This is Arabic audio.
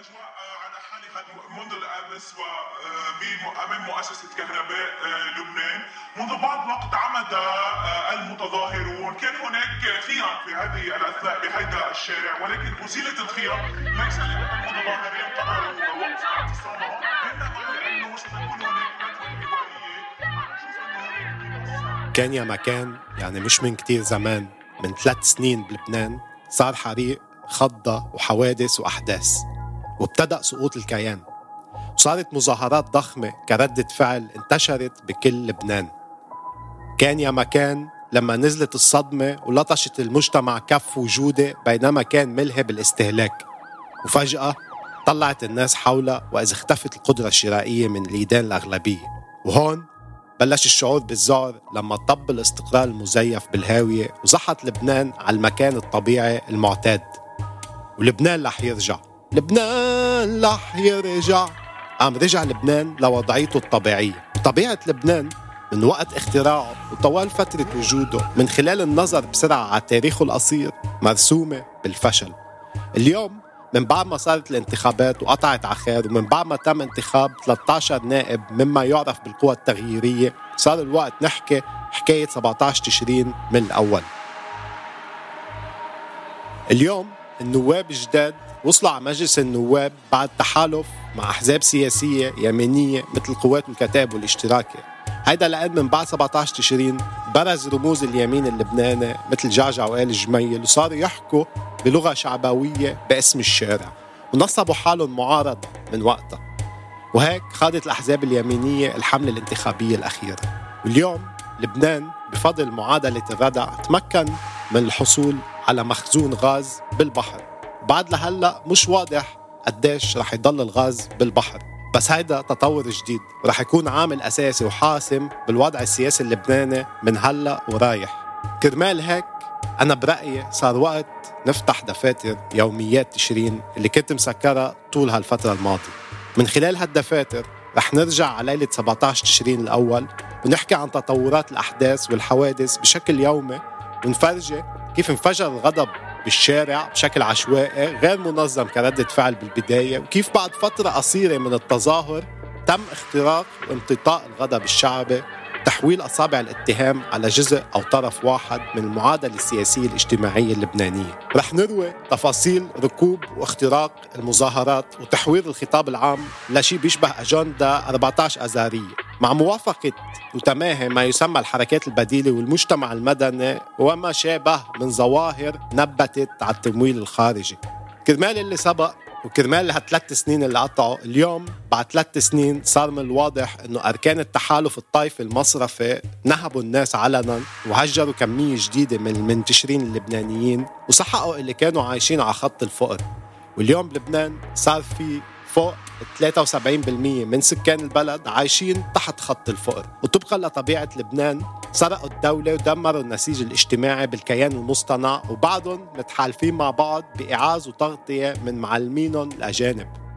الاجواء على حالها منذ الأمس وامام مؤسسة كهرباء لبنان. منذ بعض وقت عمد المتظاهرون. كان هناك خيام في هذه الأثناء بهذا الشارع ولكن أزيلت الخيام ليس لأن المتظاهرين قرروا وقف اعتصامهم هناك كان يعني مش من كتير زمان من ثلاث سنين بلبنان صار حريق خضة وحوادث وأحداث. وابتدأ سقوط الكيان. وصارت مظاهرات ضخمة كردة فعل انتشرت بكل لبنان. كان يا مكان لما نزلت الصدمة ولطشت المجتمع كف وجودة بينما كان ملهي بالاستهلاك. وفجأة طلعت الناس حولها وإذا اختفت القدرة الشرائية من الإيدين الأغلبية. وهون بلش الشعور بالذعر لما طب الاستقرار المزيف بالهاوية وزحط لبنان على المكان الطبيعي المعتاد. ولبنان رح يرجع. لبنان رح يرجع. قام رجع لبنان لوضعيته الطبيعية. طبيعة لبنان من وقت اختراعه وطوال فترة وجوده من خلال النظر بسرعة على تاريخه القصير مرسومة بالفشل. اليوم من بعد ما صارت الانتخابات وقطعت على خير ومن بعد ما تم انتخاب 13 نائب مما يعرف بالقوى التغييرية صار الوقت نحكي حكاية 17 تشرين من الأول. اليوم النواب الجداد وصلوا على مجلس النواب بعد تحالف مع أحزاب سياسية يمينية مثل القوات والكتائب والاشتراكي. هيدا لأن من بعد 17 تشرين برز رموز اليمين اللبناني مثل جعجع وآل الجميل وصاروا يحكوا بلغة شعبوية باسم الشارع ونصبوا حالهم معارضة من وقتها. وهيك خاضت الأحزاب اليمينية الحملة الانتخابية الأخيرة. واليوم لبنان بفضل معادلة الردع تمكن من الحصول على مخزون غاز بالبحر. بعد لهلا مش واضح قديش رح يضل الغاز بالبحر. بس هيدا تطور جديد. ورح يكون عامل أساسي وحاسم بالوضع السياسي اللبناني من هلأ ورايح. كرمال هيك أنا برأيي صار وقت نفتح دفاتر يوميات تشرين اللي كنت مسكرها طول هالفترة الماضية. من خلال هالدفاتر رح نرجع على ليلة 17 تشرين الأول ونحكي عن تطورات الأحداث والحوادث بشكل يومي ونفرجي كيف انفجر الغضب بالشارع بشكل عشوائي غير منظم كردة فعل بالبداية وكيف بعد فترة قصيرة من التظاهر تم اختراق وامتطاء الغضب الشعبي تحويل أصابع الاتهام على جزء أو طرف واحد من المعادلة السياسية الاجتماعية اللبنانية. رح نروي تفاصيل ركوب واختراق المظاهرات وتحوير الخطاب العام لشيء بيشبه أجندا 14 أزارية مع موافقة وتماهي ما يسمى الحركات البديلة والمجتمع المدني وما شابه من ظواهر نبتت على التمويل الخارجي. كرمال اللي سبق وكرمال هالثلاث سنين اللي قطعوا اليوم بعد ثلاث سنين صار من الواضح إنه أركان التحالف الطائفي المصرفي نهبوا الناس علنا وهجروا كمية جديدة من المنتشرين اللبنانيين وسحقوا اللي كانوا عايشين على خط الفقر. واليوم بلبنان صار في فوق 73% من سكان البلد عايشين تحت خط الفقر. وطبقا لطبيعة لبنان سرقوا الدولة ودمروا النسيج الاجتماعي بالكيان المصطنع وبعضهم متحالفين مع بعض بإعاز وتغطية من معلمينهم الأجانب.